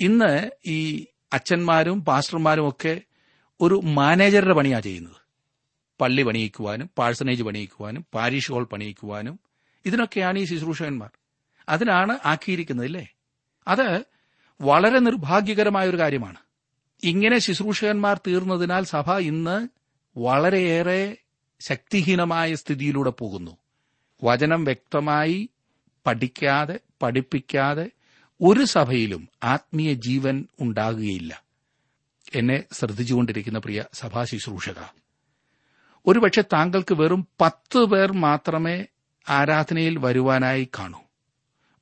ഇന്ന് ഈ അച്ഛന്മാരും പാസ്റ്റർമാരും ഒക്കെ ഒരു മാനേജറുടെ പണിയാണ് ചെയ്യുന്നത്. പള്ളി പണിയിക്കുവാനും പാഴ്സനേജ് പണിയിക്കുവാനും പാരീഷ് ഹോൾ പണിയിക്കുവാനും. ഇതിനൊക്കെയാണ് ഈ ശുശ്രൂഷകന്മാർ. അതിനാണ് ആക്കിയിരിക്കുന്നത് ഇല്ലേ അത് വളരെ നിർഭാഗ്യകരമായ ഒരു കാര്യമാണ്. ഇങ്ങനെ ശുശ്രൂഷകന്മാർ തീർന്നതിനാൽ സഭ ഇന്ന് വളരെയേറെ ശക്തിഹീനമായ സ്ഥിതിയിലൂടെ പോകുന്നു. വചനം വ്യക്തമായി പഠിക്കാതെ പഠിപ്പിക്കാതെ ഒരു സഭയിലും ആത്മീയ ജീവൻ ഉണ്ടാകുകയില്ല. എന്നെ ശ്രദ്ധിച്ചുകൊണ്ടിരിക്കുന്ന പ്രിയ സഭാ ശുശ്രൂഷക ഒരുപക്ഷെ താങ്കൾക്ക് വെറും പത്ത് പേർ മാത്രമേ ആരാധനയിൽ വരുവാനായി കാണൂ.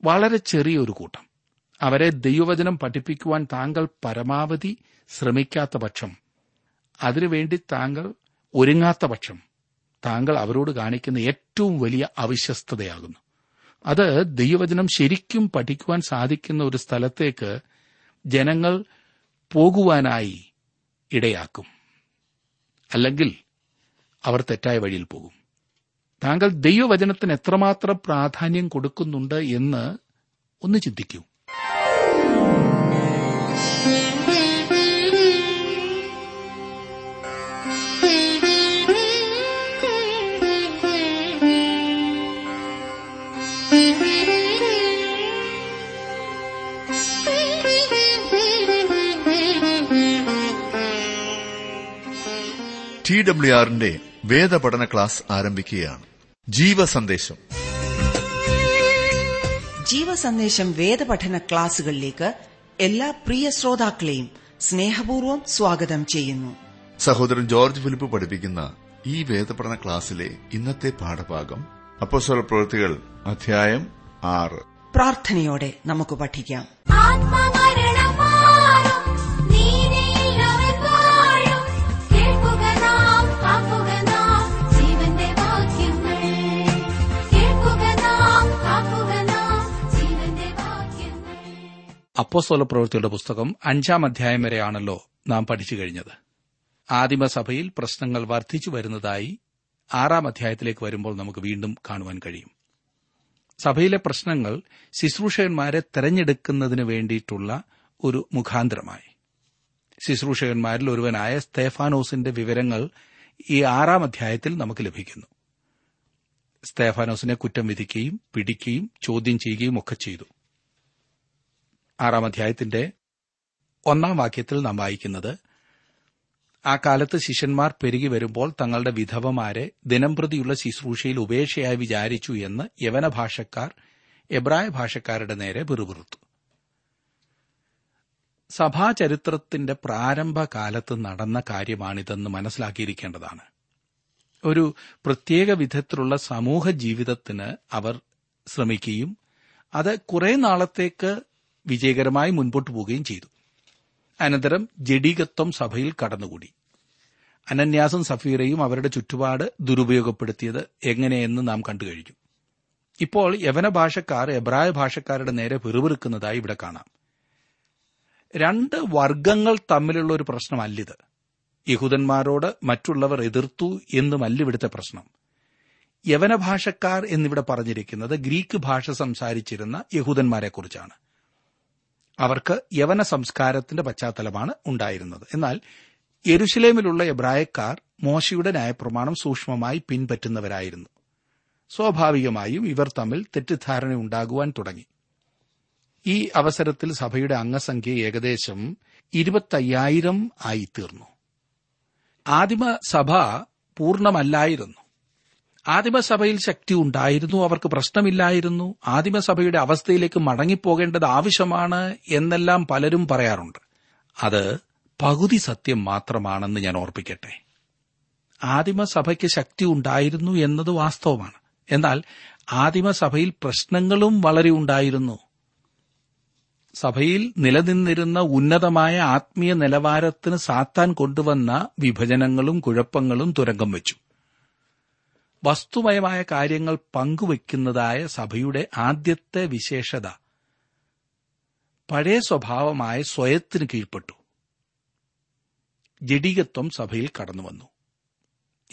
വളരെ ചെറിയൊരു കൂട്ടം. അവരെ ദൈവവചനം പഠിപ്പിക്കുവാൻ താങ്കൾ പരമാവധി ശ്രമിക്കാത്ത പക്ഷം അതിനുവേണ്ടി താങ്കൾ ഒരുങ്ങാത്ത പക്ഷം താങ്കൾ അവരോട് കാണിക്കുന്ന ഏറ്റവും വലിയ അവിശ്വസ്തതയാകുന്നു. അത് ദൈവവചനം ശരിക്കും പഠിക്കുവാൻ സാധിക്കുന്ന ഒരു സ്ഥലത്തേക്ക് ജനങ്ങൾ പോകുവാനായി ഇടയാക്കും. അല്ലെങ്കിൽ അവർ തെറ്റായ വഴിയിൽ പോകും. താങ്കൾ ദൈവവചനത്തിന് എത്രമാത്രം പ്രാധാന്യം കൊടുക്കുന്നുണ്ട് എന്ന് ഒന്ന് ചിന്തിക്കൂ. ടി ഡബ്ല്യു ആറിന്റെ വേദപഠന ക്ലാസ് ആരംഭിക്കുകയാണ്. ജീവസന്ദേശം. ജീവസന്ദേശം വേദപഠന ക്ലാസുകളിലേക്ക് എല്ലാ പ്രിയ ശ്രോതാക്കളെയും സ്നേഹപൂർവം സ്വാഗതം ചെയ്യുന്നു. സഹോദരൻ ജോർജ് ഫിലിപ്പ് പഠിപ്പിക്കുന്ന ഈ വേദപഠന ക്ലാസ്സിലെ ഇന്നത്തെ പാഠഭാഗം അപ്പോസ്തല പ്രവൃത്തികൾ അധ്യായം ആറ്. പ്രാർത്ഥനയോടെ നമുക്ക് പഠിക്കാം. അപ്പോസ്തല പ്രവൃത്തിയുടെ പുസ്തകം അഞ്ചാം അധ്യായം വരെയാണല്ലോ നാം പഠിച്ചു കഴിഞ്ഞത്. ആദിമസഭയിൽ പ്രശ്നങ്ങൾ വർദ്ധിച്ചു വരുന്നതായി ആറാം അധ്യായത്തിലേക്ക് വരുമ്പോൾ നമുക്ക് വീണ്ടും കാണുവാൻ കഴിയും. സഭയിലെ പ്രശ്നങ്ങൾ ശുശ്രൂഷകന്മാരെ തെരഞ്ഞെടുക്കുന്നതിന് വേണ്ടിയിട്ടുള്ള ഒരു മുഖാന്തരമായി. ശുശ്രൂഷകന്മാരിൽ ഒരുവനായ സ്തേഫാനോസിന്റെ വിവരങ്ങൾ ഈ ആറാം അധ്യായത്തിൽ നമുക്ക് ലഭിക്കുന്നു. സ്തേഫാനോസിനെ കുറ്റം വിധിക്കുകയും പിടിക്കുകയും ചോദ്യം ചെയ്യുകയും ഒക്കെ ചെയ്തു. ആറാം അധ്യായത്തിന്റെ ഒന്നാം വാക്യത്തിൽ നാം വായിക്കുന്നത് ആ കാലത്ത് ശിഷ്യന്മാർ പെരുകി വരുമ്പോൾ തങ്ങളുടെ വിധവമാരെ ദിനംപ്രതിയുള്ള ശുശ്രൂഷയിൽ ഉപേക്ഷയായി വിചാരിച്ചു എന്ന് യവന ഭാഷക്കാർ എബ്രായ ഭാഷക്കാരുടെ നേരെ പിറുപിറുത്തു. സഭാചരിത്രത്തിന്റെ പ്രാരംഭകാലത്ത് നടന്ന കാര്യമാണിതെന്ന് മനസ്സിലാക്കിയിരിക്കേണ്ടതാണ്. ഒരു പ്രത്യേക വിധത്തിലുള്ള സമൂഹ ജീവിതത്തിന് അവർ ശ്രമിക്കുകയും അത് കുറെ നാളത്തേക്ക് വിജയകരമായി മുൻപോട്ട് പോവുകയും ചെയ്തു. അനന്തരം ജഡീകത്വം സഭയിൽ കടന്നുകൂടി. അനന്യാസും സഫീറയും അവരുടെ ചുറ്റുപാട് ദുരുപയോഗപ്പെടുത്തിയത് എങ്ങനെയെന്ന് നാം കണ്ടുകഴിഞ്ഞു ഇപ്പോൾ യവന ഭാഷക്കാർ എബ്രായ ഭാഷക്കാരുടെ നേരെ പിറുപിറുക്കുന്നതായി ഇവിടെ കാണാം. രണ്ട് വർഗങ്ങൾ തമ്മിലുള്ള ഒരു പ്രശ്നമല്ലിത്. യഹൂദന്മാരോട് മറ്റുള്ളവർ എതിർത്തു എന്നുമല്ല ഇവിടുത്തെ പ്രശ്നം. യവന ഭാഷക്കാർ എന്നിവിടെ പറഞ്ഞിരിക്കുന്നത് ഗ്രീക്ക് ഭാഷ സംസാരിച്ചിരുന്ന യഹൂദന്മാരെക്കുറിച്ചാണ്. അവർക്ക് യവന സംസ്കാരത്തിന്റെ പശ്ചാത്തലമാണ് ഉണ്ടായിരുന്നത്. എന്നാൽ യെരുഷലേമിലുള്ള എബ്രായക്കാർ മോശയുടെ ന്യായപ്രമാണം സൂക്ഷ്മമായി പിൻപറ്റുന്നവരായിരുന്നു. സ്വാഭാവികമായും ഇവർ തമ്മിൽ തെറ്റിദ്ധാരണ ഉണ്ടാകുവാൻ തുടങ്ങി. ഈ അവസരത്തിൽ സഭയുടെ അംഗസംഖ്യ ഏകദേശം ഇരുപത്തയ്യായിരം ആയിത്തീർന്നു. ആദിമസഭ പൂർണമല്ലായിരുന്നു. ആദിമസഭയിൽ ശക്തി ഉണ്ടായിരുന്നു അവർക്ക് പ്രശ്നമില്ലായിരുന്നു ആദിമസഭയുടെ അവസ്ഥയിലേക്ക് മടങ്ങിപ്പോകേണ്ടത് ആവശ്യമാണ് എന്നെല്ലാം പലരും പറയാറുണ്ട്. അത് പകുതി സത്യം മാത്രമാണെന്ന് ഞാൻ ഓർപ്പിക്കട്ടെ. ആദിമസഭയ്ക്ക് ശക്തി ഉണ്ടായിരുന്നു എന്നത് വാസ്തവമാണ്. എന്നാൽ ആദിമസഭയിൽ പ്രശ്നങ്ങളും വളരെ ഉണ്ടായിരുന്നു. സഭയിൽ നിലനിന്നിരുന്ന ഉന്നതമായ ആത്മീയ നിലവാരത്തിന് സാത്താൻ കൊണ്ടുവന്ന വിഭജനങ്ങളും കുഴപ്പങ്ങളും തുരങ്കം വെച്ചു. വസ്തുമയമായ കാര്യങ്ങൾ പങ്കുവയ്ക്കുന്നതായ സഭയുടെ ആദ്യത്തെ വിശേഷത. പഴയ സ്വഭാവമായ സ്വയത്തിന് കീഴ്പ്പെട്ടു. ജഡികത്വം സഭയിൽ കടന്നുവന്നു.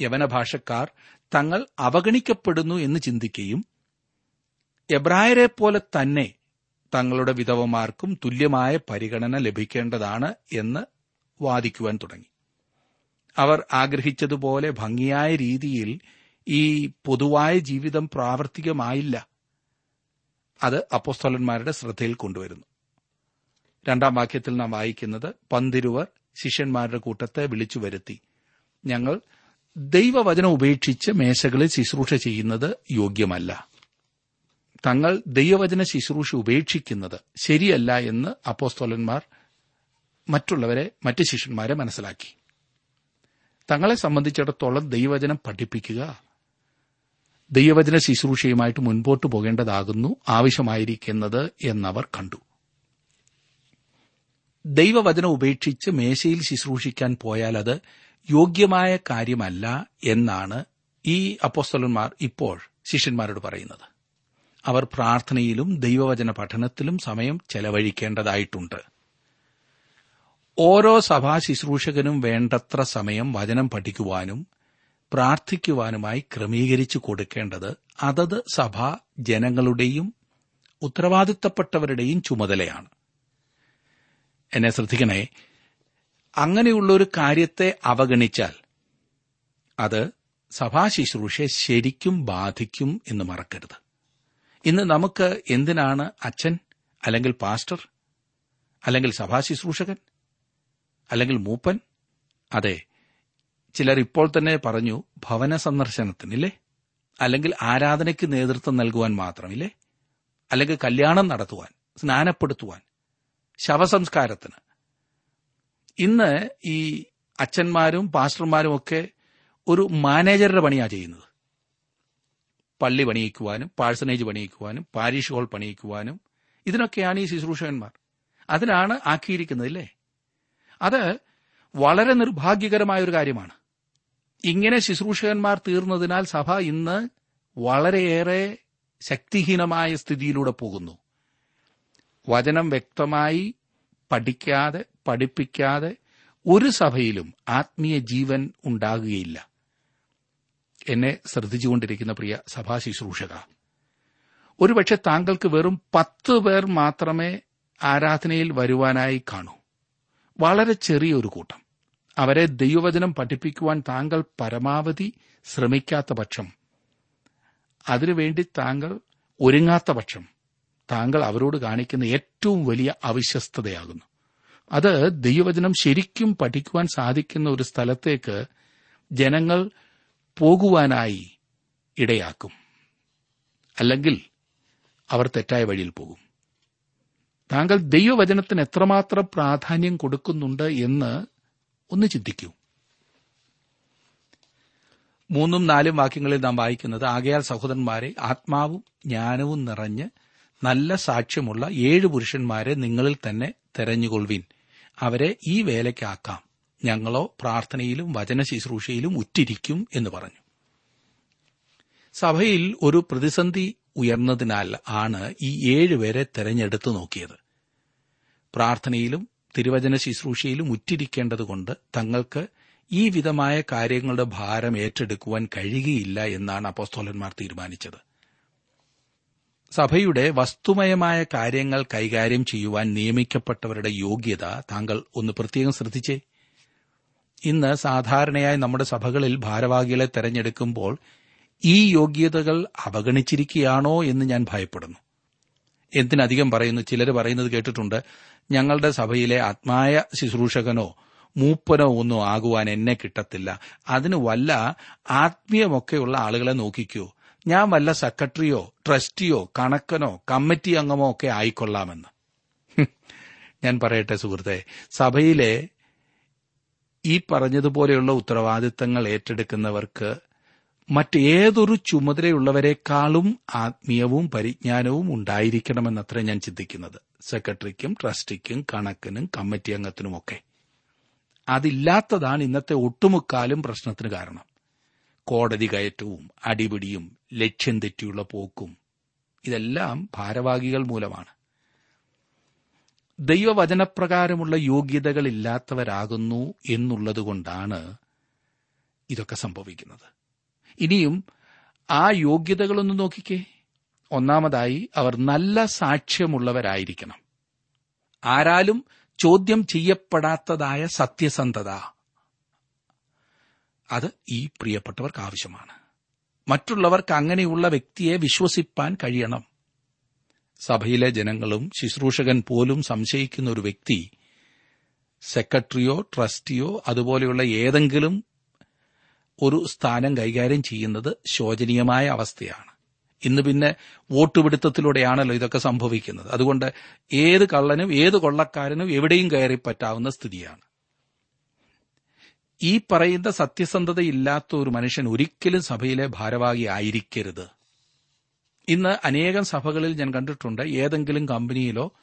യവന ഭാഷക്കാർ തങ്ങൾ അവഗണിക്കപ്പെടുന്നു എന്ന് ചിന്തിക്കുകയും എബ്രായരെ പോലെ തന്നെ തങ്ങളുടെ വിധവമാർക്കും തുല്യമായ പരിഗണന ലഭിക്കേണ്ടതാണ് എന്ന് വാദിക്കുവാൻ തുടങ്ങി. അവർ ആഗ്രഹിച്ചതുപോലെ ഭംഗിയായ രീതിയിൽ ഈ പൊതുവായ ജീവിതം പ്രാവർത്തികമായില്ല. അത് അപ്പോസ്തോലന്മാരുടെ ശ്രദ്ധയിൽ കൊണ്ടുവരുന്നു. രണ്ടാം വാക്യത്തിൽ നാം വായിക്കുന്നത് പന്തിരുവർ ശിഷ്യന്മാരുടെ കൂട്ടത്തെ വിളിച്ചു വരുത്തി. ഞങ്ങൾ ദൈവവചനം ഉപേക്ഷിച്ച് മേശകളിൽ ശുശ്രൂഷ ചെയ്യുന്നത് യോഗ്യമല്ല. തങ്ങൾ ദൈവവചന ശുശ്രൂഷ ഉപേക്ഷിക്കുന്നത് ശരിയല്ല എന്ന് അപ്പോസ്തോലന്മാർ മറ്റുള്ളവരെ മറ്റ് ശിഷ്യന്മാരെ മനസ്സിലാക്കി. തങ്ങളെ സംബന്ധിച്ചിടത്തോളം ദൈവവചനം പഠിപ്പിക്കുക ദൈവവചന ശുശ്രൂഷയുമായിട്ട് മുൻപോട്ട് പോകേണ്ടതാകുന്നു ആവശ്യമായിരിക്കുന്നത് എന്നവർ കണ്ടു. ദൈവവചന ഉപേക്ഷിച്ച് മേശയിൽ ശുശ്രൂഷിക്കാൻ പോയാൽ അത് യോഗ്യമായ കാര്യമല്ല എന്നാണ് ഈ അപ്പോസ്തലന്മാർ ഇപ്പോൾ ശിഷ്യന്മാരോട് പറയുന്നത്. അവർ പ്രാർത്ഥനയിലും ദൈവവചന പഠനത്തിലും സമയം ചെലവഴിക്കേണ്ടതായിട്ടുണ്ട്. ഓരോ സഭാ ശുശ്രൂഷകനും വേണ്ടത്ര സമയം വചനം പഠിക്കുവാനും പ്രാർത്ഥിക്കുവാനുമായി ക്രമീകരിച്ചു കൊടുക്കേണ്ടത് അതത് സഭ ജനങ്ങളുടെയും ഉത്തരവാദിത്തപ്പെട്ടവരുടെയും ചുമതലയാണ്. എന്നെ ശ്രദ്ധിക്കണേ അങ്ങനെയുള്ള ഒരു കാര്യത്തെ അവഗണിച്ചാൽ അത് സഭാ ശുശ്രൂഷയെ ശരിക്കും ബാധിക്കും എന്ന് മറക്കരുത്. ഇന്ന് നമുക്ക് എന്തിനാണ് അച്ഛൻ അല്ലെങ്കിൽ പാസ്റ്റർ അല്ലെങ്കിൽ സഭാ ശുശ്രൂഷകൻ അല്ലെങ്കിൽ മൂപ്പൻ? അതെ ചിലർ ഇപ്പോൾ തന്നെ പറഞ്ഞു ഭവന സന്ദർശനത്തിനില്ലേ? അല്ലെങ്കിൽ ആരാധനയ്ക്ക് നേതൃത്വം നൽകുവാൻ മാത്രമില്ലേ? അല്ലെങ്കിൽ കല്യാണം നടത്തുവാൻ സ്നാനപ്പെടുത്തുവാൻ ശവസംസ്കാരത്തിന്. ഇന്ന് ഈ അച്ഛന്മാരും പാസ്റ്റർമാരും ഒക്കെ ഒരു മാനേജറുടെ പണിയാ ചെയ്യുന്നത്. പള്ളി പണിയിക്കുവാനും പാഴ്സനേജ് പണിയിക്കുവാനും പാരീഷ് ഹോൾ പണിയിക്കുവാനും. ഇതിനൊക്കെയാണ് ഈ ശുശ്രൂഷകന്മാർ. അതിനാണ് ആക്കിയിരിക്കുന്നത് ഇല്ലേ അത് വളരെ നിർഭാഗ്യകരമായ ഒരു കാര്യമാണ്. ഇങ്ങനെ ശുശ്രൂഷകന്മാർ തീർന്നതിനാൽ സഭ ഇന്ന് വളരെയേറെ ശക്തിഹീനമായ സ്ഥിതിയിലൂടെ പോകുന്നു. വചനം വ്യക്തമായി പഠിക്കാതെ പഠിപ്പിക്കാതെ ഒരു സഭയിലും ആത്മീയ ജീവൻ ഉണ്ടാകുകയില്ല. എന്നെ ശ്രദ്ധിച്ചുകൊണ്ടിരിക്കുന്ന പ്രിയ സഭാ ശുശ്രൂഷക ഒരുപക്ഷെ താങ്കൾക്ക് വെറും പത്ത് പേർ മാത്രമേ ആരാധനയിൽ വരുവാനായി കാണൂ. വളരെ ചെറിയൊരു കൂട്ടം. അവരെ ദൈവവചനം പഠിപ്പിക്കുവാൻ താങ്കൾ പരമാവധി ശ്രമിക്കാത്ത പക്ഷം. അതിനുവേണ്ടി താങ്കൾ ഒരുങ്ങാത്ത പക്ഷം താങ്കൾ അവരോട് കാണിക്കുന്ന ഏറ്റവും വലിയ അവിശ്വസ്തതയാകുന്നു. അത് ദൈവവചനം ശരിക്കും പഠിക്കുവാൻ സാധിക്കുന്ന ഒരു സ്ഥലത്തേക്ക് ജനങ്ങൾ പോകുവാനായി ഇടയാക്കും. അല്ലെങ്കിൽ അവർ തെറ്റായ വഴിയിൽ പോകും. താങ്കൾ ദൈവവചനത്തിന് എത്രമാത്രം പ്രാധാന്യം കൊടുക്കുന്നുണ്ട് എന്ന് ഒന്ന് ചിന്തിക്കൂ. മൂന്നും നാലും വാക്യങ്ങളിൽ നാം വായിക്കുന്നത് ആകയാൽ സഹോദരന്മാരെ ആത്മാവും ജ്ഞാനവും നിറഞ്ഞ് നല്ല സാക്ഷ്യമുള്ള ഏഴ് പുരുഷന്മാരെ നിങ്ങളിൽ തന്നെ തെരഞ്ഞുകൊള്ളുവിൻ. അവരെ ഈ വേലയ്ക്കാക്കാം. ഞങ്ങളോ പ്രാർത്ഥനയിലും വചന ശുശ്രൂഷയിലും ഉറ്റിരിക്കും എന്ന് പറഞ്ഞു. സഭയിൽ ഒരു പ്രതിസന്ധി ഉയർന്നതിനാൽ ആണ് ഈ ഏഴുപേരെ തെരഞ്ഞെടുത്തു നോക്കിയത്. പ്രാർത്ഥനയിലും തിരുവചന ശുശ്രൂഷയിലും ഉറ്റിരിക്കേണ്ടതുകൊണ്ട് തങ്ങൾക്ക് ഈ വിധമായ കാര്യങ്ങളുടെ ഭാരം ഏറ്റെടുക്കുവാൻ കഴിയുകയില്ല എന്നാണ് അപ്പോസ്തോലന്മാർ തീരുമാനിച്ചത്. സഭയുടെ വസ്തുമയമായ കാര്യങ്ങൾ കൈകാര്യം ചെയ്യുവാൻ നിയമിക്കപ്പെട്ടവരുടെ യോഗ്യത താങ്കൾ ഒന്ന് പ്രത്യേകം ശ്രദ്ധിച്ചേ. ഇന്ന് സാധാരണയായി നമ്മുടെ സഭകളിൽ ഭാരവാഹികളെ തെരഞ്ഞെടുക്കുമ്പോൾ ഈ യോഗ്യതകൾ അവഗണിച്ചിരിക്കുകയാണോ എന്ന് ഞാൻ ഭയപ്പെടുന്നു. എന്തിനധികം പറയുന്നു? ചിലർ പറയുന്നത് കേട്ടിട്ടുണ്ട് ഞങ്ങളുടെ സഭയിലെ ആത്മായ ശുശ്രൂഷകനോ മൂപ്പനോ ഒന്നും ആകുവാൻ എന്നെ കിട്ടത്തില്ല. അതിന് വല്ല ആത്മീയമൊക്കെയുള്ള ആളുകളെ നോക്കിക്കൂ. ഞാൻ വല്ല സെക്രട്ടറിയോ ട്രസ്റ്റിയോ കണക്കനോ കമ്മിറ്റി അംഗമോ ഒക്കെ ആയിക്കൊള്ളാമെന്ന്. ഞാൻ പറയട്ടെ സുഹൃത്തെ സഭയിലെ ഈ പറഞ്ഞതുപോലെയുള്ള ഉത്തരവാദിത്തങ്ങൾ ഏറ്റെടുക്കുന്നവർക്ക് മറ്റേതൊരു ചുമതലയുള്ളവരെക്കാളും ആത്മീയവും പരിജ്ഞാനവും ഉണ്ടായിരിക്കണമെന്നത്ര ഞാൻ ചിന്തിക്കുന്നത്. സെക്രട്ടറിക്കും ട്രസ്റ്റിക്കും കണക്കിനും കമ്മിറ്റി അംഗത്തിനുമൊക്കെ അതില്ലാത്തതാണ് ഇന്നത്തെ ഒട്ടുമുക്കാലും പ്രശ്നത്തിന് കാരണം. കോടതി കയറ്റവും അടിപിടിയും ലക്ഷ്യം തെറ്റിയുള്ള പോക്കും ഇതെല്ലാം ഭാരവാഹികൾ മൂലമാണ്. ദൈവവചനപ്രകാരമുള്ള യോഗ്യതകളില്ലാത്തവരാകുന്നു എന്നുള്ളതുകൊണ്ടാണ് ഇതൊക്കെ സംഭവിക്കുന്നത്. ഇനിയും ആ യോഗ്യതകളൊന്ന് നോക്കിക്കേ. ഒന്നാമതായി അവർ നല്ല സാക്ഷ്യമുള്ളവരായിരിക്കണം. ആരാലും ചോദ്യം ചെയ്യപ്പെടാത്തതായ സത്യസന്ധത അത് ഈ പ്രിയപ്പെട്ടവർക്ക് ആവശ്യമാണ്. മറ്റുള്ളവർക്ക് അങ്ങനെയുള്ള വ്യക്തിയെ വിശ്വസിപ്പാൻ കഴിയണം. സഭയിലെ ജനങ്ങളും ശുശ്രൂഷകൻ പോലും സംശയിക്കുന്ന ഒരു വ്യക്തി സെക്രട്ടറിയോ ട്രസ്റ്റിയോ അതുപോലെയുള്ള ഏതെങ്കിലും ഒരു സ്ഥാനം കൈകാര്യം ചെയ്യുന്നത് ശോചനീയമായ അവസ്ഥയാണ്. ഇന്ന് പിന്നെ വോട്ടുപിടുത്തത്തിലൂടെയാണല്ലോ ഇതൊക്കെ സംഭവിക്കുന്നത്. അതുകൊണ്ട് ഏത് കള്ളനും ഏത് കൊള്ളക്കാരനും എവിടെയും കയറി പറ്റാവുന്ന സ്ഥിതിയാണ്. ഈ പറയുന്ന സത്യസന്ധതയില്ലാത്ത ഒരു മനുഷ്യൻ ഒരിക്കലും സഭയിലെ ഭാരവാഹി ആയിരിക്കരുത്. ഇന്ന് അനേകം സഭകളിൽ ഞാൻ കണ്ടിട്ടുണ്ട് ഏതെങ്കിലും കമ്പനിയിലോ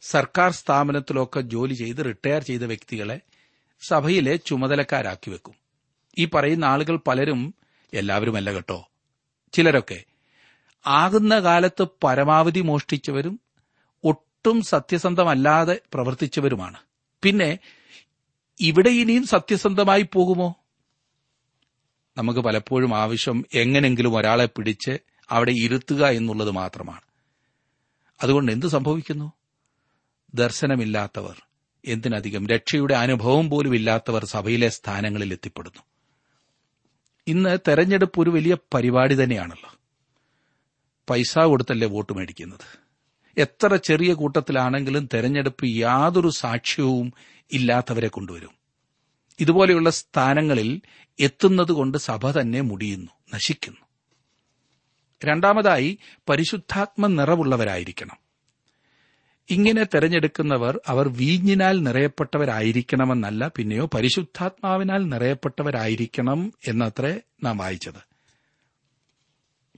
സർക്കാർ സ്ഥാപനത്തിലോ ഒക്കെ ജോലി ചെയ്ത് റിട്ടയർ ചെയ്ത വ്യക്തികളെ സഭയിലെ ചുമതലക്കാരാക്കി വെക്കും. ഈ പറയുന്ന ആളുകൾ പലരും എല്ലാവരുമല്ല കേട്ടോ. ചിലരൊക്കെ ആകുന്ന കാലത്ത് പരമാവധി മോഷ്ടിച്ചവരും ഒട്ടും സത്യസന്ധമല്ലാതെ പ്രവർത്തിച്ചവരുമാണ്. പിന്നെ ഇവിടെ ഇനിയും സത്യസന്ധമായി പോകുമോ? നമുക്ക് പലപ്പോഴും ആവശ്യം എങ്ങനെങ്കിലും ഒരാളെ പിടിച്ച് അവിടെ ഇരുത്തുക എന്നുള്ളത് മാത്രമാണ്. അതുകൊണ്ട് എന്ത് സംഭവിക്കുന്നു? ദർശനമില്ലാത്തവർ എന്തിനധികം രക്ഷയുടെ അനുഭവം പോലും ഇല്ലാത്തവർ സഭയിലെ സ്ഥാനങ്ങളിൽ എത്തിപ്പെടുന്നു. ഇന്ന് തെരഞ്ഞെടുപ്പ് ഒരു വലിയ പരിപാടി തന്നെയാണല്ലോ. പൈസ കൊടുത്തല്ലേ വോട്ട് മേടിക്കുന്നത്? എത്ര ചെറിയ കൂട്ടത്തിലാണെങ്കിലും തെരഞ്ഞെടുപ്പ് യാതൊരു സാക്ഷ്യവും ഇല്ലാത്തവരെ കൊണ്ടുവരും. ഇതുപോലെയുള്ള സ്ഥാനങ്ങളിൽ എത്തുന്നതുകൊണ്ട് സഭ തന്നെ മുടിയുന്നു നശിക്കുന്നു. രണ്ടാമതായി പരിശുദ്ധാത്മ നിറവുള്ളവരായിരിക്കണം ഇങ്ങനെ തെരഞ്ഞെടുക്കുന്നവർ അവർ വീഞ്ഞിനാൽ നിറയപ്പെട്ടവരായിരിക്കണമെന്നല്ല പിന്നെയോ പരിശുദ്ധാത്മാവിനാൽ നിറയപ്പെട്ടവരായിരിക്കണം എന്നത്രേ നാം വായിച്ചത്.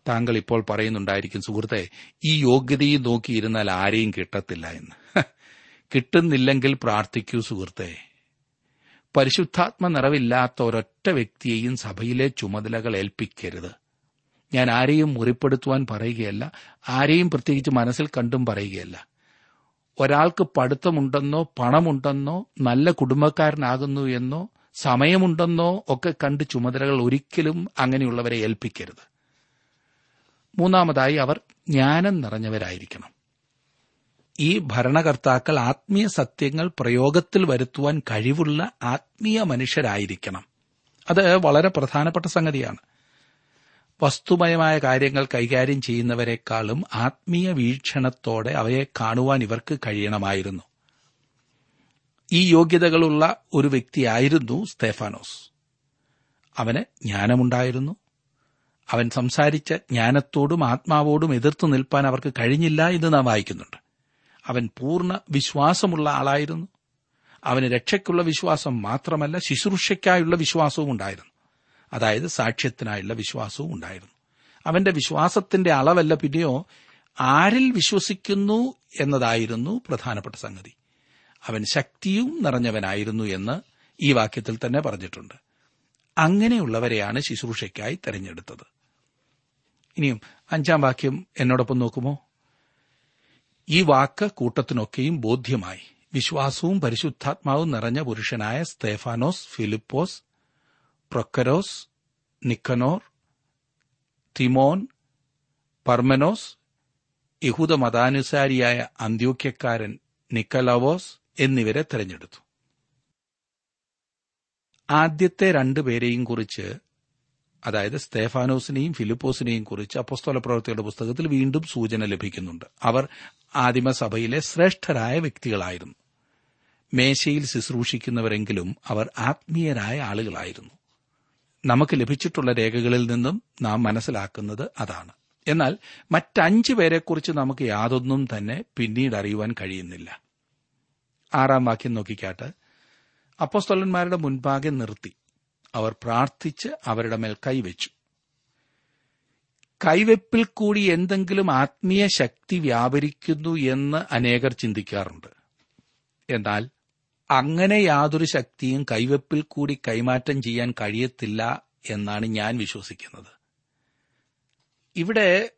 താങ്കൾ ഇപ്പോൾ പറയുന്നുണ്ടായിരിക്കും സുഹൃത്തെ ഈ യോഗ്യതയും നോക്കിയിരുന്നാൽ ആരെയും കിട്ടത്തില്ല എന്ന്. കിട്ടുന്നില്ലെങ്കിൽ പ്രാർത്ഥിക്കൂ സുഹൃത്തെ. പരിശുദ്ധാത്മ നിറവില്ലാത്ത ഒരൊറ്റ വ്യക്തിയെയും സഭയിലെ ചുമതലകൾ ഏൽപ്പിക്കരുത്. ഞാൻ ആരെയും മുറിപ്പെടുത്തുവാൻ പറയുകയല്ല ആരെയും പ്രത്യേകിച്ച് മനസ്സിൽ കണ്ടും പറയുകയല്ല. ഒരാൾക്ക് പഠിത്തമുണ്ടെന്നോ പണമുണ്ടെന്നോ നല്ല കുടുംബക്കാരനാകുന്നു എന്നോ സമയമുണ്ടെന്നോ ഒക്കെ കണ്ട് ചുമതലകൾ ഒരിക്കലും അങ്ങനെയുള്ളവരെ ഏൽപ്പിക്കരുത്. മൂന്നാമതായി അവർ ജ്ഞാനം നിറഞ്ഞവരായിരിക്കണം. ഈ ഭരണകർത്താക്കൾ ആത്മീയ സത്യങ്ങൾ പ്രയോഗത്തിൽ വരുത്തുവാൻ കഴിവുള്ള ആത്മീയ മനുഷ്യരായിരിക്കണം. അത് വളരെ പ്രധാനപ്പെട്ട സംഗതിയാണ്. വസ്തുമയമായ കാര്യങ്ങൾ കൈകാര്യം ചെയ്യുന്നവരെക്കാളും ആത്മീയ വീക്ഷണത്തോടെ അവയെ കാണുവാൻ ഇവർക്ക് കഴിയണമായിരുന്നു. ഈ യോഗ്യതകളുള്ള ഒരു വ്യക്തിയായിരുന്നു സ്തേഫാനോസ്. അവന് ജ്ഞാനമുണ്ടായിരുന്നു. അവൻ സംസാരിച്ച ജ്ഞാനത്തോടും ആത്മാവോടും എതിർത്തു നിൽപ്പാൻ അവർക്ക് കഴിഞ്ഞില്ല എന്ന് നാം വായിക്കുന്നുണ്ട്. അവൻ പൂർണ വിശ്വാസമുള്ള ആളായിരുന്നു. അവന് രക്ഷയ്ക്കുള്ള വിശ്വാസം മാത്രമല്ല ശുശ്രൂഷയ്ക്കായുള്ള വിശ്വാസവും ഉണ്ടായിരുന്നു അതായത് സാക്ഷ്യത്തിനായുള്ള വിശ്വാസവും ഉണ്ടായിരുന്നു. അവന്റെ വിശ്വാസത്തിന്റെ അളവല്ല പിന്നെയോ ആരിൽ വിശ്വസിക്കുന്നു എന്നതായിരുന്നു പ്രധാനപ്പെട്ട സംഗതി. അവൻ ശക്തിയും നിറഞ്ഞവനായിരുന്നു എന്ന് ഈ വാക്യത്തിൽ തന്നെ പറഞ്ഞിട്ടുണ്ട്. അങ്ങനെയുള്ളവരെയാണ് ശുശ്രൂഷയ്ക്കായി തെരഞ്ഞെടുത്തത്. ഇനിയും അഞ്ചാം വാക്യം എന്നോടൊപ്പം നോക്കുമോ? ഈ വാക്ക് കൂട്ടത്തിനൊക്കെയും ബോധ്യമായി. വിശ്വാസവും പരിശുദ്ധാത്മാവും നിറഞ്ഞ പുരുഷനായ സ്തേഫാനോസ് ഫിലിപ്പോസ് പ്രൊക്കരോസ് നിക്കനോർ തിമോൻ പർമനോസ് യഹൂദ മതാനുസാരിയായ അന്ത്യോക്യക്കാരൻ നിക്കലവോസ് എന്നിവരെ തെരഞ്ഞെടുത്തു. ആദ്യത്തെ രണ്ടുപേരെയും കുറിച്ച് അതായത് സ്തേഫാനോസിനെയും ഫിലിപ്പോസിനെയും കുറിച്ച് അപ്പസ്തോല പ്രവർത്തിയുടെ പുസ്തകത്തിൽ വീണ്ടും സൂചന ലഭിക്കുന്നുണ്ട്. അവർ ആദിമസഭയിലെ ശ്രേഷ്ഠരായ വ്യക്തികളായിരുന്നു. മേശയിൽ ശുശ്രൂഷിക്കുന്നവരെങ്കിലും അവർ ആത്മീയരായ ആളുകളായിരുന്നു. നമുക്ക് ലഭിച്ചിട്ടുള്ള രേഖകളിൽ നിന്നും നാം മനസ്സിലാക്കുന്നത് അതാണ്. എന്നാൽ മറ്റഞ്ചു പേരെക്കുറിച്ച് നമുക്ക് യാതൊന്നും തന്നെ പിന്നീട് അറിയുവാൻ കഴിയുന്നില്ല. ആറാം വാക്യം നോക്കിക്കാട്ട്. അപ്പോസ്തോലന്മാരുടെ മുൻപാകെ നിർത്തി. അവർ പ്രാർത്ഥിച്ച് അവരുടെ മേൽ കൈവച്ചു. കൈവെപ്പിൽ കൂടി എന്തെങ്കിലും ആത്മീയ ശക്തി വ്യാപരിക്കുന്നു എന്ന് അനേകർ ചിന്തിക്കാറുണ്ട്. എന്നാൽ അങ്ങനെ യാതൊരു ശക്തിയും കൈവെപ്പിൽ കൂടി കൈമാറ്റം ചെയ്യാൻ കഴിയത്തില്ല എന്നാണ് ഞാൻ വിശ്വസിക്കുന്നത്. ഇവിടെ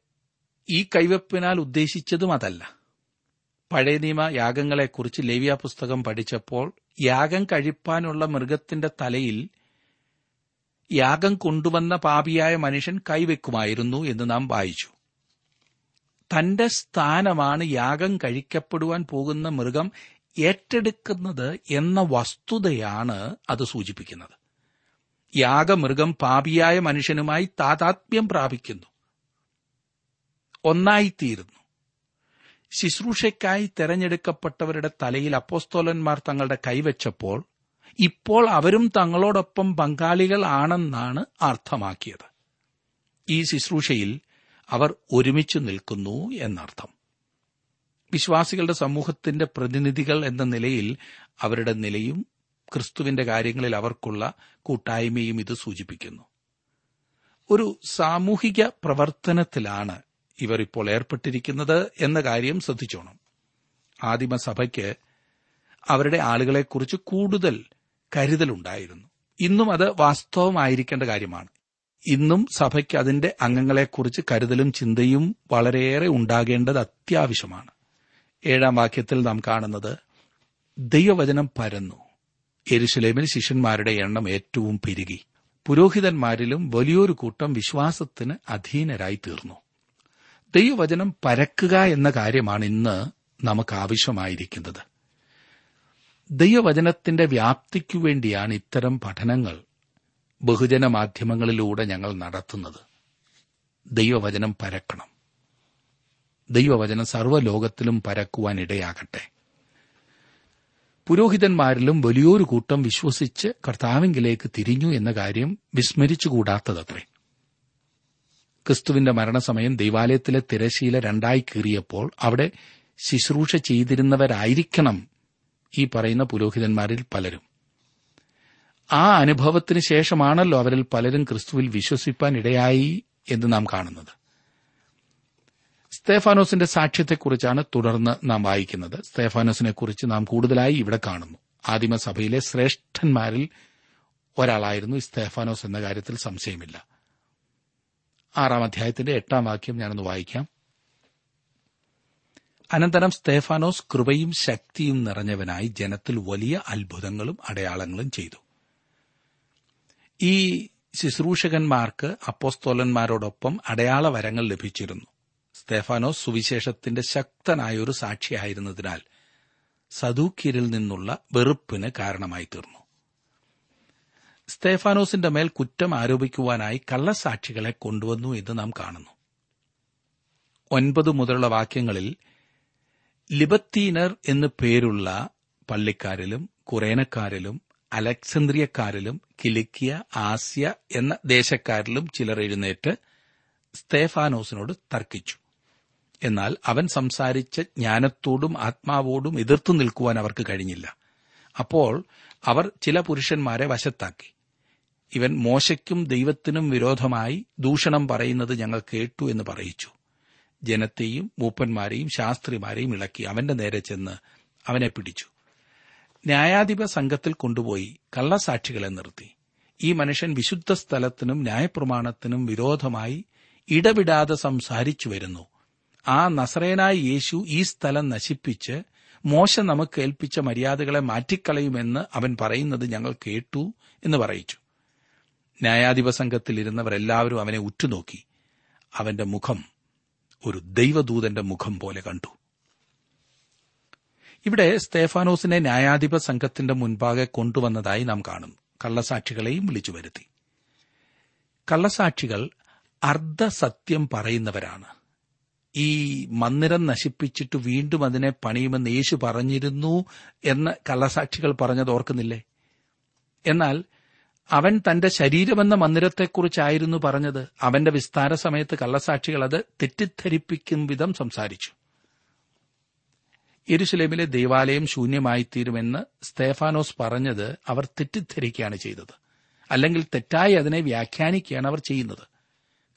ഈ കൈവെപ്പിനാൽ ഉദ്ദേശിച്ചതും അതല്ല. പഴയ നിയമ യാഗങ്ങളെക്കുറിച്ച് ലേവ്യ പുസ്തകം പഠിച്ചപ്പോൾ യാഗം കഴിപ്പാനുള്ള മൃഗത്തിന്റെ തലയിൽ യാഗം കൊണ്ടുവന്ന പാപിയായ മനുഷ്യൻ കൈവെക്കുമായിരുന്നു എന്ന് നാം വായിച്ചു. തന്റെ സ്ഥാനമാണ് യാഗം കഴിക്കപ്പെടുവാൻ പോകുന്ന മൃഗം ഏറ്റെടുക്കുന്നത് എന്ന വസ്തുതയാണ് അത് സൂചിപ്പിക്കുന്നത്. യാഗമൃഗം പാപിയായ മനുഷ്യനുമായി താതാത്മ്യം പ്രാപിക്കുന്നു. ഒന്നായിത്തീരുന്നു. ശുശ്രൂഷയ്ക്കായി തെരഞ്ഞെടുക്കപ്പെട്ടവരുടെ തലയിൽ അപ്പോസ്തോലന്മാർ തങ്ങളുടെ കൈവച്ചപ്പോൾ ഇപ്പോൾ അവരും തങ്ങളോടൊപ്പം പങ്കാളികളാണെന്നാണ് അർത്ഥമാക്കിയത്. ഈ ശുശ്രൂഷയിൽ അവർ ഒരുമിച്ച് നിൽക്കുന്നു എന്നർത്ഥം. വിശ്വാസികളുടെ സമൂഹത്തിന്റെ പ്രതിനിധികൾ എന്ന നിലയിൽ അവരുടെ നിലയും ക്രിസ്തുവിന്റെ കാര്യങ്ങളിൽ അവർക്കുള്ള കൂട്ടായ്മയും ഇത് സൂചിപ്പിക്കുന്നു. ഒരു സാമൂഹിക പ്രവർത്തനത്തിലാണ് ഇവർ ഇപ്പോൾ ഏർപ്പെട്ടിരിക്കുന്നത് എന്ന കാര്യം ശ്രദ്ധിച്ചോണം. ആദിമസഭയ്ക്ക് അവരുടെ ആളുകളെക്കുറിച്ച് കൂടുതൽ കരുതലുണ്ടായിരുന്നു. ഇന്നും അത് വാസ്തവമായിരിക്കേണ്ട കാര്യമാണ്. ഇന്നും സഭയ്ക്ക് അതിന്റെ അംഗങ്ങളെക്കുറിച്ച് കരുതലും ചിന്തയും വളരെയേറെ ഉണ്ടാകേണ്ടത് അത്യാവശ്യമാണ്. ഏഴാം വാക്യത്തിൽ നാം കാണുന്നത് ദൈവവചനം പരന്നു. എരുശലേമിൽ ശിഷ്യന്മാരുടെ എണ്ണം ഏറ്റവും പെരുകി. പുരോഹിതന്മാരിലും വലിയൊരു കൂട്ടം വിശ്വാസത്തിന് അധീനരായി തീർന്നു. ദൈവവചനം പരക്കുക എന്ന കാര്യമാണ് ഇന്ന് നമുക്ക് ആവശ്യമായിരിക്കുന്നത് ദൈവവചനത്തിന്റെ വ്യാപ്തിക്കു വേണ്ടിയാണ് ഇത്തരം പഠനങ്ങൾ ബഹുജന മാധ്യമങ്ങളിലൂടെ ഞങ്ങൾ നടത്തുന്നത്. ദൈവവചനം പരക്കണം. ദൈവവചനം സർവലോകത്തിലും പരക്കുവാൻ ഇടയാകട്ടെ പുരോഹിതന്മാരിലും വലിയൊരു കൂട്ടം വിശ്വസിച്ച് കർത്താവിങ്കിലേക്ക് തിരിഞ്ഞു എന്ന കാര്യം വിസ്മരിച്ചുകൂടാത്തതത്രേ. ക്രിസ്തുവിന്റെ മരണസമയം ദൈവാലയത്തിലെ തിരശീല രണ്ടായി കീറിയപ്പോൾ അവിടെ ശുശ്രൂഷ ചെയ്തിരുന്നവരായിരിക്കണം ഈ പറയുന്ന പുരോഹിതന്മാരിൽ പലരും. ആ അനുഭവത്തിന് ശേഷമാണല്ലോ അവരിൽ പലരും ക്രിസ്തുവിൽ വിശ്വസിപ്പാൻ ഇടയായി എന്ന് നാം കാണുന്നത്. സ്തേഫാനോസിന്റെ സാക്ഷ്യത്തെക്കുറിച്ചാണ് തുടർന്ന് നാം വായിക്കുന്നത്. സ്തേഫാനോസിനെക്കുറിച്ച് നാം കൂടുതലായി ഇവിടെ കാണുന്നു. ആദിമസഭയിലെ ശ്രേഷ്ഠന്മാരിൽ ഒരാളായിരുന്നു സ്തേഫാനോസ് എന്ന കാര്യത്തിൽ സംശയമില്ല. ആറാം അധ്യായത്തിന്റെ എട്ടാം വാക്യം ഞാനൊന്ന് വായിക്കാം. അനന്തരം സ്തേഫാനോസ് കൃപയും ശക്തിയും നിറഞ്ഞവനായി ജനത്തിൽ വലിയ അത്ഭുതങ്ങളും അടയാളങ്ങളും ചെയ്തു. ഈ ശുശ്രൂഷകന്മാർക്ക് അപ്പോസ്തോലന്മാരോടൊപ്പം അടയാള വരങ്ങൾ ലഭിച്ചിരുന്നു. സ്തേഫാനോസ് സുവിശേഷത്തിന്റെ ശക്തനായ ഒരു സാക്ഷിയായിരുന്നതിനാൽ സദൂക്യരിൽ നിന്നുള്ള വെറുപ്പിന് കാരണമായി തീർന്നു സ്തേഫാനോസിന്റെ മേൽ കുറ്റം ആരോപിക്കുവാനായി കള്ളസാക്ഷികളെ കൊണ്ടുവന്നു എന്ന് നാം കാണുന്നു. ഒൻപത് മുതലുള്ള വാക്യങ്ങളിൽ ലിബത്തീനർ എന്നു പേരുള്ള പള്ളിക്കാരിലും കുറേനക്കാരിലും അലക്സന്ദ്രിയക്കാരിലും കിലിക്കിയ ആസ്യ എന്ന ദേശക്കാരിലും ചിലർ എഴുന്നേറ്റ് സ്തേഫാനോസിനോട് തർക്കിച്ചു. എന്നാൽ അവൻ സംസാരിച്ച ജ്ഞാനത്തോടും ആത്മാവോടും എതിർത്തു നിൽക്കുവാൻ അവർക്ക് കഴിഞ്ഞില്ല. അപ്പോൾ അവർ ചില പുരുഷന്മാരെ വശത്താക്കി. ഇവൻ മോശയ്ക്കും ദൈവത്തിനും വിരോധമായി ദൂഷണം പറയുന്നത് ഞങ്ങൾ കേട്ടു എന്ന് പറയിച്ചു. ജനത്തെയും മൂപ്പന്മാരെയും ശാസ്ത്രിമാരെയും ഇളക്കി അവന്റെ നേരെ ചെന്ന് അവനെ പിടിച്ചു. ന്യായാധിപ സംഘത്തിൽ കൊണ്ടുപോയി കള്ളസാക്ഷികളെ നിർത്തി. ഈ മനുഷ്യൻ വിശുദ്ധ സ്ഥലത്തിനും ന്യായപ്രമാണത്തിനും വിരോധമായി ഇടവിടാതെ സംസാരിച്ചു വരുന്നു. ആ നസറേനായ യേശു ഈ സ്ഥലം നശിപ്പിച്ച് മോശ നമുക്ക് ഏൽപ്പിച്ച മര്യാദകളെ മാറ്റിക്കളയുമെന്ന് അവൻ പറയുന്നത് ഞങ്ങൾ കേട്ടു എന്ന് പറയിച്ചു. ന്യായാധിപ സംഘത്തിൽ ഇരുന്നവരെല്ലാവരും അവനെ ഉറ്റുനോക്കി. അവന്റെ മുഖം ഒരു ദൈവദൂതന്റെ മുഖം പോലെ കണ്ടു. ഇവിടെ സ്തേഫാനോസിനെ ന്യായാധിപ സംഘത്തിന്റെ മുൻപാകെ കൊണ്ടുവന്നതായി നാം കാണുന്നു കള്ളസാക്ഷികളെയും വിളിച്ചു വരുത്തി കള്ളസാക്ഷികൾ അർദ്ധസത്യം പറയുന്നവരാണ്. ഈ മന്ദിരം നശിപ്പിച്ചിട്ട് വീണ്ടും അതിനെ പണിയുമെന്ന് യേശു പറഞ്ഞിരുന്നു എന്ന് കള്ളസാക്ഷികൾ പറഞ്ഞത് ഓർക്കുന്നില്ലേ? എന്നാൽ അവൻ തന്റെ ശരീരമെന്ന മന്ദിരത്തെക്കുറിച്ചായിരുന്നു പറഞ്ഞത്. അവന്റെ വിസ്താര സമയത്ത് കള്ളസാക്ഷികൾ അത് തെറ്റിദ്ധരിപ്പിക്കും വിധം സംസാരിച്ചു. എരുസലേമിലെ ദേവാലയം ശൂന്യമായിത്തീരുമെന്ന് സ്തേഫാനോസ് പറഞ്ഞത് അവർ തെറ്റിദ്ധരിക്കുകയാണ് ചെയ്തത്. അല്ലെങ്കിൽ തെറ്റായി അതിനെ വ്യാഖ്യാനിക്കുകയാണ് അവർ ചെയ്യുന്നത്.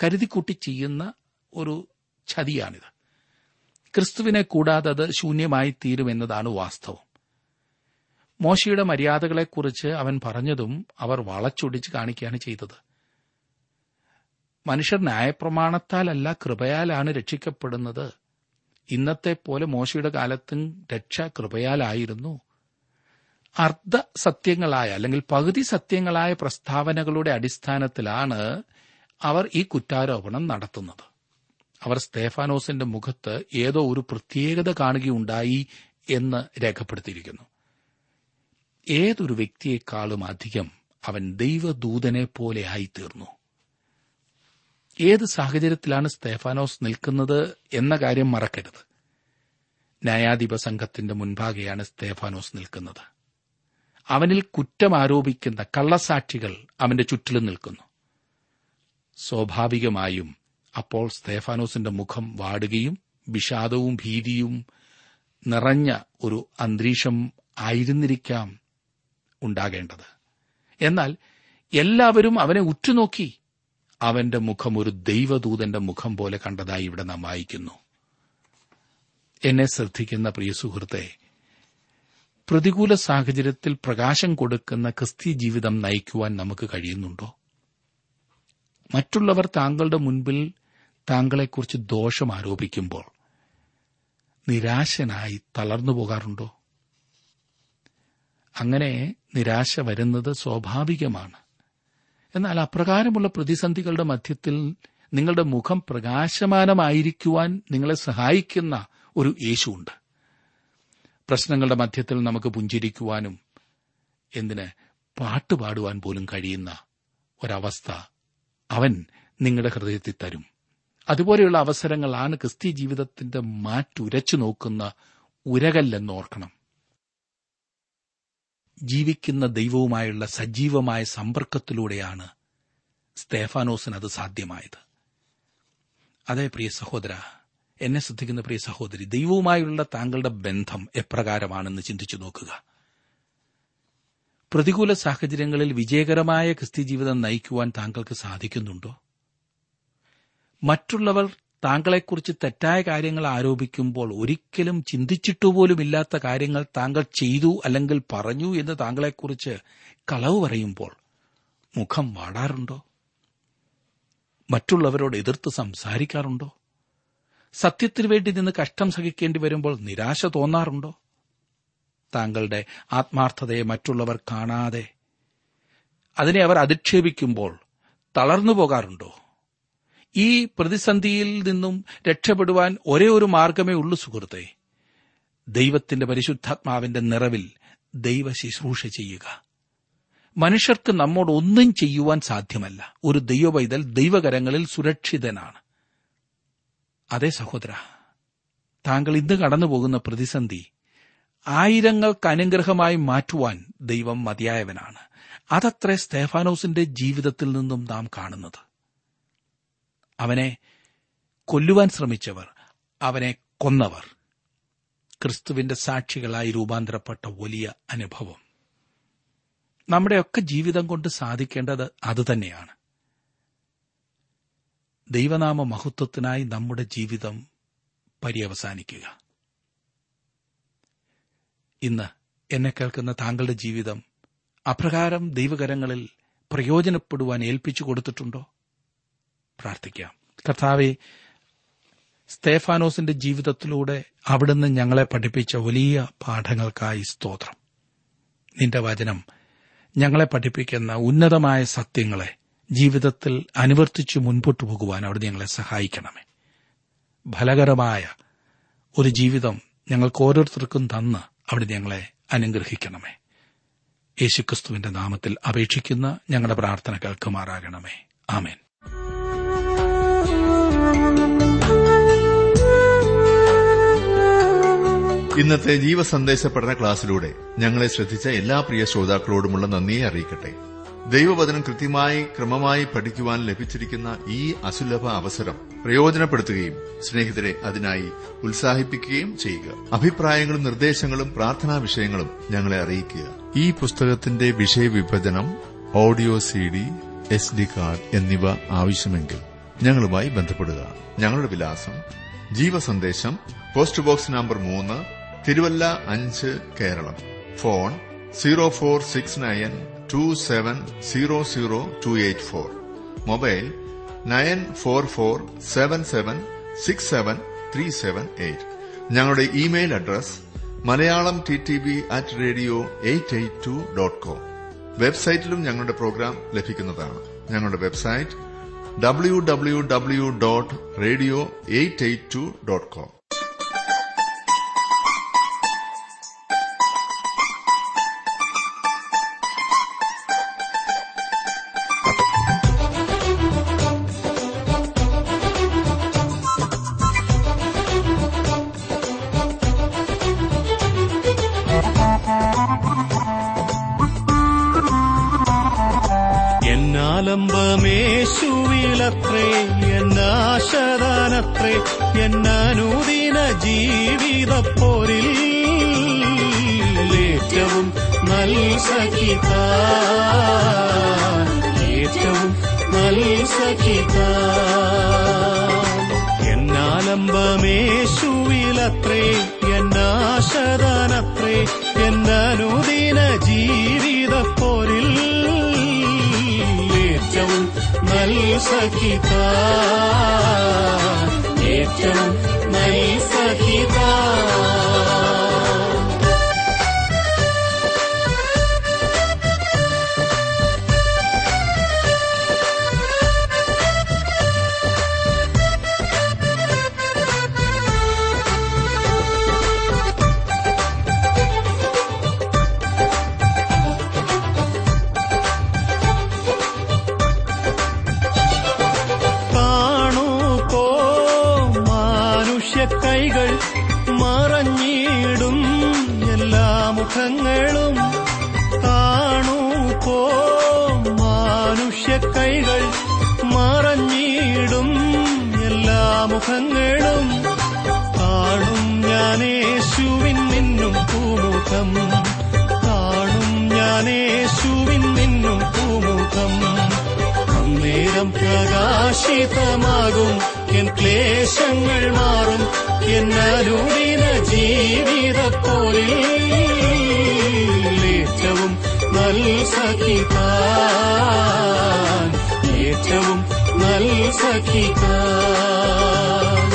കരുതിക്കൂട്ടി ചെയ്യുന്ന ഒരു ചതിയാണിത്. ക്രിസ്തുവിനെ കൂടാതെ അത് ശൂന്യമായി തീരുമെന്നതാണ് വാസ്തവം. മോശയുടെ മര്യാദകളെക്കുറിച്ച് അവൻ പറഞ്ഞതും അവർ വളച്ചൊടിച്ച് കാണിക്കുകയാണ് ചെയ്തത്. മനുഷ്യർ ന്യായപ്രമാണത്താലല്ല കൃപയാലാണ് രക്ഷിക്കപ്പെടുന്നത്. ഇന്നത്തെ പോലെ മോശയുടെ കാലത്തും രക്ഷ കൃപയാലായിരുന്നു. അർദ്ധ സത്യങ്ങളായ അല്ലെങ്കിൽ പകുതി സത്യങ്ങളായ പ്രസ്താവനകളുടെ അടിസ്ഥാനത്തിലാണ് അവർ ഈ കുറ്റാരോപണം നടത്തുന്നത്. അവർ സ്തേഫാനോസിന്റെ മുഖത്ത് ഏതോ ഒരു പ്രത്യേകത കാണുകയുണ്ടായി എന്ന് രേഖപ്പെടുത്തിയിരിക്കുന്നു. ഏതൊരു വ്യക്തിയെക്കാളും അധികം അവൻ ദൈവദൂതനെ പോലെ ആയിത്തീർന്നു. ഏത് സാഹചര്യത്തിലാണ് സ്തേഫാനോസ് നിൽക്കുന്നത് എന്ന കാര്യം മറക്കരുത്. ന്യായാധിപ സംഘത്തിന്റെ മുൻപാകെയാണ് സ്തേഫാനോസ് നിൽക്കുന്നത്. അവനിൽ കുറ്റം ആരോപിക്കുന്ന കള്ളസാക്ഷികൾ അവന്റെ ചുറ്റിലും നിൽക്കുന്നു. സ്വാഭാവികമായും അപ്പോൾ സ്തേഫാനോസിന്റെ മുഖം വാടുകയും വിഷാദവും ഭീതിയും നിറഞ്ഞ ഒരു അന്തരീക്ഷം ആയിരുന്നിരിക്കാം ഉണ്ടാകേണ്ടത്. എന്നാൽ എല്ലാവരും അവനെ ഉറ്റുനോക്കി അവന്റെ മുഖം ഒരു ദൈവദൂതന്റെ മുഖം പോലെ കണ്ടതായി ഇവിടെ നാം വായിക്കുന്നു. എന്നെ ശ്രദ്ധിക്കുന്ന പ്രിയ സുഹൃത്തെ പ്രതികൂല സാഹചര്യത്തിൽ പ്രകാശം കൊടുക്കുന്ന ക്രിസ്തീയ ജീവിതം നയിക്കുവാൻ നമുക്ക് കഴിയുന്നുണ്ടോ? മറ്റുള്ളവർ താങ്കളുടെ മുൻപിൽ താങ്കളെക്കുറിച്ച് ദോഷം ആരോപിക്കുമ്പോൾ നിരാശനായി തളർന്നു പോകാറുണ്ടോ? അങ്ങനെ നിരാശ വരുന്നത് സ്വാഭാവികമാണ്. എന്നാൽ അപ്രകാരമുള്ള പ്രതിസന്ധികളുടെ മധ്യത്തിൽ നിങ്ങളുടെ മുഖം പ്രകാശമാനമായിരിക്കുവാൻ നിങ്ങളെ സഹായിക്കുന്ന ഒരു യേശുണ്ട് പ്രശ്നങ്ങളുടെ മധ്യത്തിൽ നമുക്ക് പുഞ്ചിരിക്കുവാനും എന്തിന് പാട്ടുപാടുവാൻ പോലും കഴിയുന്ന ഒരവസ്ഥ അവൻ നിങ്ങളുടെ ഹൃദയത്തിൽ തരും. അതുപോലെയുള്ള അവസരങ്ങളാണ് ക്രിസ്തീയ ജീവിതത്തിന്റെ മാറ്റുരച്ചു നോക്കുന്ന ഉരകല്ലെന്നോർക്കണം ജീവിക്കുന്ന ദൈവവുമായുള്ള സജീവമായ സമ്പർക്കത്തിലൂടെയാണ് സ്തേഫാനോസിന് അത് സാധ്യമായത്. അതെ പ്രിയ സഹോദര എന്നെ ശ്രദ്ധിക്കുന്ന പ്രിയ സഹോദരി ദൈവവുമായുള്ള താങ്കളുടെ ബന്ധം എപ്രകാരമാണെന്ന് ചിന്തിച്ചു നോക്കുക. പ്രതികൂല സാഹചര്യങ്ങളിൽ വിജയകരമായ ക്രിസ്തി ജീവിതം നയിക്കുവാൻ താങ്കൾക്ക് സാധിക്കുന്നുണ്ടോ? മറ്റുള്ളവർ താങ്കളെക്കുറിച്ച് തെറ്റായ കാര്യങ്ങൾ ആരോപിക്കുമ്പോൾ ഒരിക്കലും ചിന്തിച്ചിട്ടുപോലുമില്ലാത്ത കാര്യങ്ങൾ താങ്കൾ ചെയ്തു അല്ലെങ്കിൽ പറഞ്ഞു എന്ന് താങ്കളെക്കുറിച്ച് കളവ് പറയുമ്പോൾ മുഖം വാടാറുണ്ടോ? മറ്റുള്ളവരോട് എതിർത്ത് സംസാരിക്കാറുണ്ടോ? സത്യത്തിനു വേണ്ടി നിന്ന് കഷ്ടം സഹിക്കേണ്ടി വരുമ്പോൾ നിരാശ തോന്നാറുണ്ടോ? താങ്കളുടെ ആത്മാർത്ഥതയെ മറ്റുള്ളവർ കാണാതെ അതിനെ അവർ അധിക്ഷേപിക്കുമ്പോൾ തളർന്നു പോകാറുണ്ടോ? ഈ പ്രതിസന്ധിയിൽ നിന്നും രക്ഷപ്പെടുവാൻ ഒരേ ഒരു മാർഗമേ ഉള്ളൂ സുഹൃത്തെ. ദൈവത്തിന്റെ പരിശുദ്ധാത്മാവിന്റെ നിറവിൽ ദൈവ ശുശ്രൂഷ ചെയ്യുക. മനുഷ്യർക്ക് നമ്മോട് ഒന്നും ചെയ്യുവാൻ സാധ്യമല്ല. ഒരു ദൈവവൈതൽ ദൈവകരങ്ങളിൽ സുരക്ഷിതനാണ്. അതേ സഹോദര താങ്കൾ ഇന്ന് കടന്നുപോകുന്ന പ്രതിസന്ധി ആയിരങ്ങൾക്ക് അനുഗ്രഹമായി മാറ്റുവാൻ ദൈവം മതിയായവനാണ്. അതത്രേ സ്തേഫാനോസിന്റെ ജീവിതത്തിൽ നിന്നും നാം കാണുന്നത്. അവനെ കൊല്ലുവാൻ ശ്രമിച്ചവർ അവനെ കൊന്നവർ. ക്രിസ്തുവിന്റെ സാക്ഷികളായി രൂപാന്തരപ്പെട്ട വലിയ അനുഭവം. നമ്മുടെയൊക്കെ ജീവിതം കൊണ്ട് സാധിക്കേണ്ടത് അതുതന്നെയാണ് ദൈവനാമ മഹത്വത്തിനായി നമ്മുടെ ജീവിതം പര്യവസാനിക്കുക. ഇന്ന് എന്നെ കേൾക്കുന്ന താങ്കളുടെ ജീവിതം അപ്രകാരം ദൈവകരങ്ങളിൽ പ്രയോജനപ്പെടുവാൻ ഏൽപ്പിച്ചു കൊടുത്തിട്ടുണ്ടോ? പ്രാർത്ഥിക്കാം. കർത്താവെ സ്തേഫാനോസിന്റെ ജീവിതത്തിലൂടെ അവിടുന്ന് ഞങ്ങളെ പഠിപ്പിച്ച വലിയ പാഠങ്ങൾക്കായി സ്തോത്രം. നിന്റെ വചനം ഞങ്ങളെ പഠിപ്പിക്കുന്ന ഉന്നതമായ സത്യങ്ങളെ ജീവിതത്തിൽ അനുവർത്തിച്ചു മുൻപോട്ടു പോകുവാൻ അവിടെ ഞങ്ങളെ സഹായിക്കണമേ. ഫലകരമായ ഒരു ജീവിതം ഞങ്ങൾക്ക് ഓരോരുത്തർക്കും തന്ന് അവിടെ ഞങ്ങളെ അനുഗ്രഹിക്കണമേ. യേശുക്രിസ്തുവിന്റെ നാമത്തിൽ അപേക്ഷിക്കുന്ന ഞങ്ങളുടെ പ്രാർത്ഥന കേൾക്കുമാറാകണമേ. ആമേൻ. ഇന്നത്തെ ജീവസന്ദേശ പഠന ക്ലാസ്സിലൂടെ ഞങ്ങളെ ശ്രദ്ധിച്ച എല്ലാ പ്രിയ ശ്രോതാക്കളോടുമുള്ള നന്ദിയെ അറിയിക്കട്ടെ. ദൈവവചനം കൃത്യമായി ക്രമമായി പഠിക്കുവാൻ ലഭിച്ചിരിക്കുന്ന ഈ അസുലഭ അവസരം പ്രയോജനപ്പെടുത്തുകയും സ്നേഹിതരെ അതിനായി ഉത്സാഹിപ്പിക്കുകയും ചെയ്യുക. അഭിപ്രായങ്ങളും നിർദ്ദേശങ്ങളും പ്രാർത്ഥനാ വിഷയങ്ങളും ഞങ്ങളെ അറിയിക്കുക. ഈ പുസ്തകത്തിന്റെ വിഷയവിഭജനം audio C D S D card എന്നിവ ആവശ്യമെങ്കിൽ ഞങ്ങളുമായി ബന്ധപ്പെടുക. ഞങ്ങളുടെ വിലാസം ജീവസന്ദേശം പോസ്റ്റ് ബോക്സ് നമ്പർ മൂന്ന് തിരുവല്ല അഞ്ച് Keralam. Phone zero four six nine two seven zero zero two eight four. Mobile nine four four seven seven six seven three seven eight. ഞങ്ങളുടെ email address Malayalam T T V at radio eight eight two dot com. വെബ്സൈറ്റിലും ഞങ്ങളുടെ programme ലഭിക്കുന്നതാണ്. ഞങ്ങളുടെ website www.radio882.com. എന്നാലംബമേശുവിലത്രേ എന്നാശദാനത്രേ എന്നനുദിന ജീവിതപ്പോരിൽ ഏറ്റവും നൽസഖിത ഏറ്റവും നൽസഖിത കാണൂ മുഖങ്ങളും കാണൂ പോ. മാനുഷ്യ കൈകൾ മറഞ്ഞിടും എല്ലാ മുഖങ്ങളും കാണും ഞാനേശുവിൻ നിന്നും പൂമുഖം. കാണും ഞാനേശുവിൻ നിന്നും പൂമുഖം. അന്നേരം പ്രകാശിതമാകും. എൻ ക്ലേശങ്ങൾ മാറും. എന്നരുദിന ജീവിതപ്പോരിൽ ഏറ്റവും നൽസഖിത ഏറ്റവും നൽസഖിത ആശ്രയം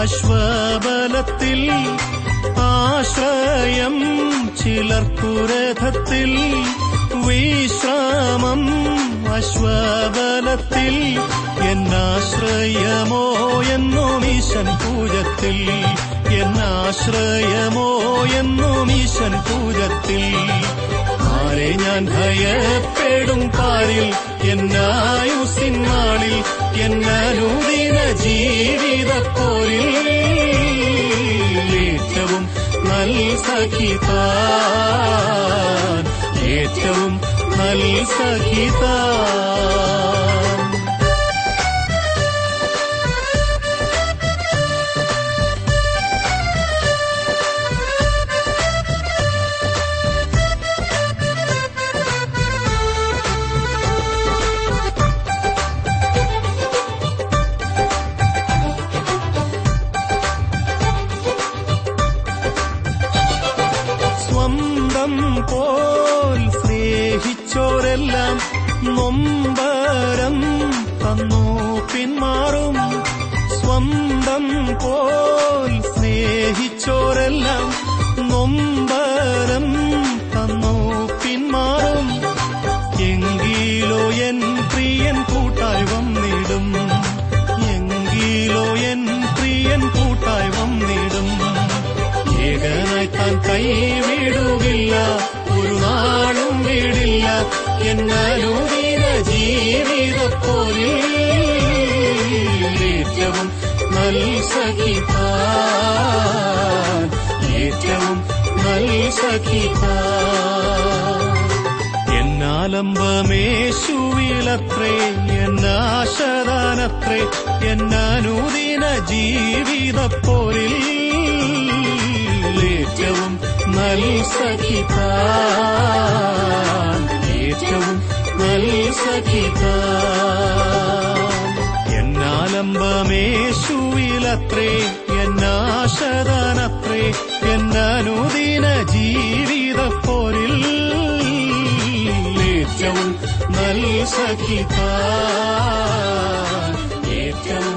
അശ്വബലത്തിൽ ആശ്രയം ചിലർക്കുരഥത്തിൽ വിശ്രാമം അശ്വബലത്തിൽ എന്നാശ്രയമോ എന്നോ മീശൻ പൂജത്തിൽ എന്നാശ്രയമോ എന്നോ മീശൻ പൂജത്തിൽ. ആരെ ഞാൻ ഭയപ്പെടും പാരിൽ എന്നായുസിനാളിൽ എന്നനുദിന ജീവിതപ്പോരിൽ ഏറ്റവും നൽസഖിത ഏറ്റവും നൽസഖിത സ്വന്തം നൽസഖിത ഏറ്റവും ജീവിത എന്നാലംബമേശുവിലത്രേ എന്നാശദാനത്രേ എന്നനൂദിന ഏറ്റവും നൽസഖിത ഏറ്റവും നൽസഖിത എന്നിലത്രേ എന്നാശതാനത്രേ എന്നനുദിന ജീവിത പോരിൽ ഏറ്റവും നൽ സഖിത ഏറ്റവും